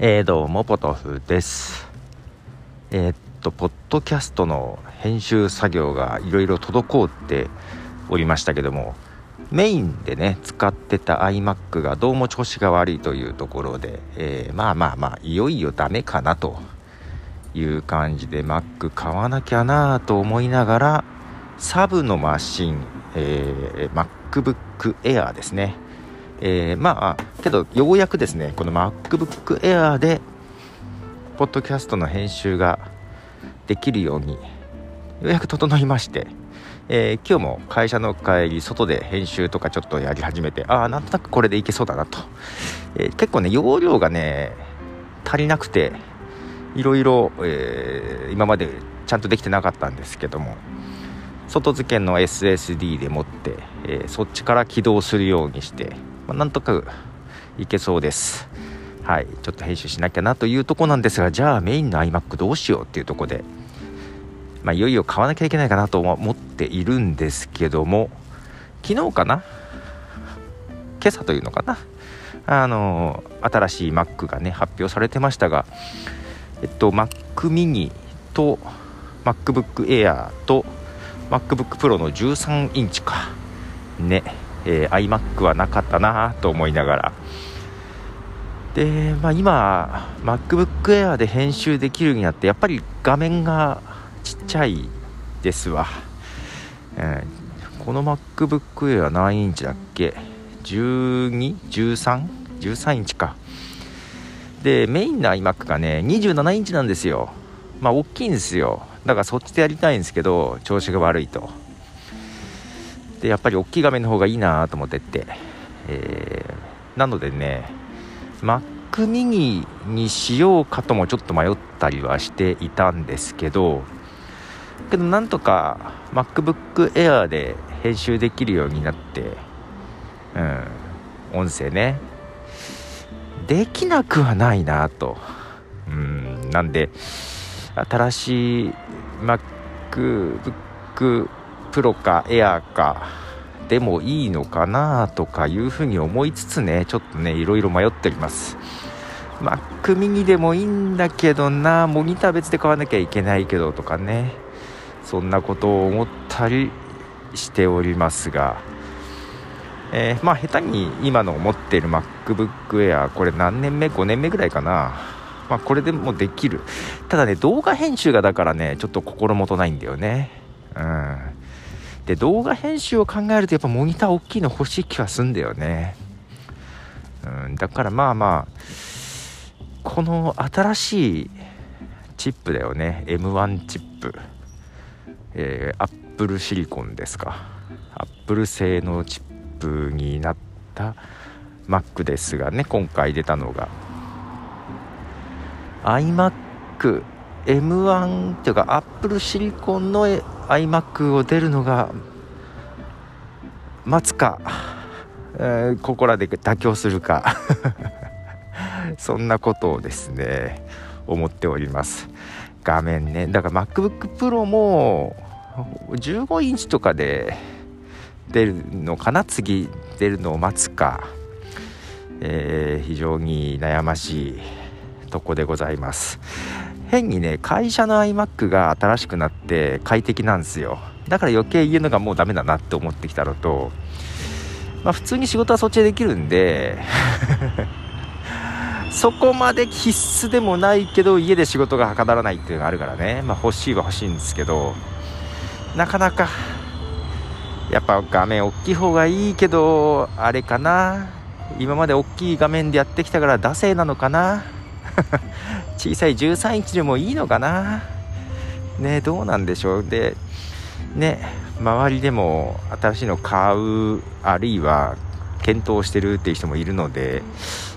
えー、どうもポトフです。えー、っとポッドキャストの編集作業がいろいろ滞っておりましたけどもメインでね使ってた iMac がどうも調子が悪いというところで、えー、まあまあまあいよいよダメかなという感じで Mac 買わなきゃなと思いながらサブのマシン、えー、MacBook Air ですね。えー、まあけどようやくですねこの MacBook Air でポッドキャストの編集ができるようにようやく整いまして、えー、今日も会社の帰り外で編集とかちょっとやり始めてああなんとなくこれでいけそうだなと、えー、結構ね容量がね足りなくていろいろ、えー、今までちゃんとできてなかったんですけども外付けの SSD で持って、えそっちから起動するようにしてまあ、なんとかいけそうです。はい。ちょっと編集しなきゃなというとこなんですがじゃあメインの iMac どうしようっていうとこでまあ、いよいよ買わなきゃいけないかなと思っているんですけども昨日かな？今朝というのかな？あの新しい Mac がね発表されてましたがえっと Mac mini と MacBook Air と MacBook Pro の13インチかね。えー、iMac はなかったなと思いながら。で、まあ、今 MacBook Air で編集できるようになってやっぱり画面がちっちゃいですわ、えー、この MacBook Air 何インチだっけ？12?13?13 インチか。でメインの iMac がね27インチなんですよ。まあ大きいんですよ。だからそっちでやりたいんですけど調子が悪いと。でやっぱり大きい画面の方がいいなと思ってって、えー、なのでね Mac mini にしようかともちょっと迷ったりはしていたんですけどけどなんとか MacBook Air で編集できるようになってうん音声ねできなくはないなと。うんなんで新しい MacBook プロかエアーかでもいいのかなとかいうふうに思いつつねちょっとねいろいろ迷っております。Mac mini でもいいんだけどなモニター別で買わなきゃいけないけどとかねそんなことを思ったりしておりますが。えー、まあ下手に今の持っている MacBook Air これ何年目5年目ぐらいかな。まあこれでもできる。ただね動画編集がだからねちょっと心もとないんだよね。うん。で動画編集を考えるとやっぱモニター大きいの欲しい気はすんだよね。うんだからまあまあこの新しいチップだよね。M1 チップ。えー、アップルシリコンですか。アップル製のチップになった Mac ですがね今回出たのが。iMac M1 っていうかアップルシリコンの iMac を出るのが待つか、えー、ここらで妥協するか そんなことをですね思っております。画面ね。だから MacBookPro も15インチとかで出るのかな？次出るのを待つか、えー、非常に悩ましいとこでございます。変にね会社の iMac が新しくなって快適なんですよ。だから余計言うのがもうダメだなって思ってきたのとまあ普通に仕事はそっちでできるんで そこまで必須でもないけど家で仕事がはかどらないっていうのがあるからね。まあ欲しいは欲しいんですけどなかなかやっぱ画面大きい方がいいけどあれかな。今まで大きい画面でやってきたから惰性なのかな。小さい13インチでもいいのかな？ねどうなんでしょう？でね周りでも新しいの買うあるいは検討してるっていう人もいるので、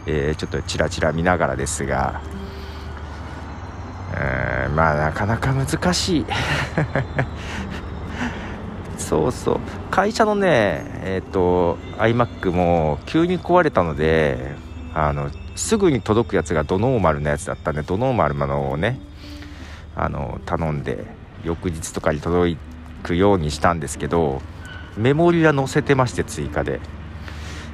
えー、ちょっとちらちら見ながらですがうんまあなかなか難しい。そうそう。会社のねえっ、ー、と iMac も急に壊れたのであのすぐに届くやつがドノーマルなやつだったんでドノーマルのをねあの頼んで翌日とかに届くようにしたんですけどメモリは載せてまして追加で。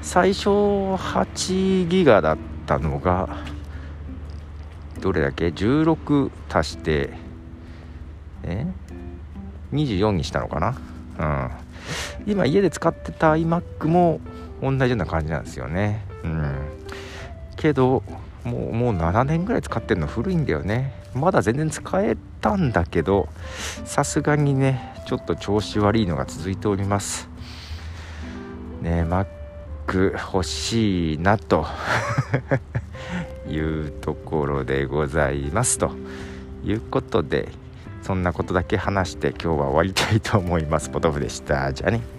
最初8ギガだったのがどれだけ？16足してえ？24にしたのかな？うん。今家で使ってた iMac も同じような感じなんですよね。うん。けどもうもう7年ぐらい使ってるの古いんだよね。まだ全然使えたんだけどさすがにねちょっと調子悪いのが続いております。ね Mac 欲しいなと いうところでございますと。いうことでそんなことだけ話して今日は終わりたいと思います。ポトフでした。じゃあね。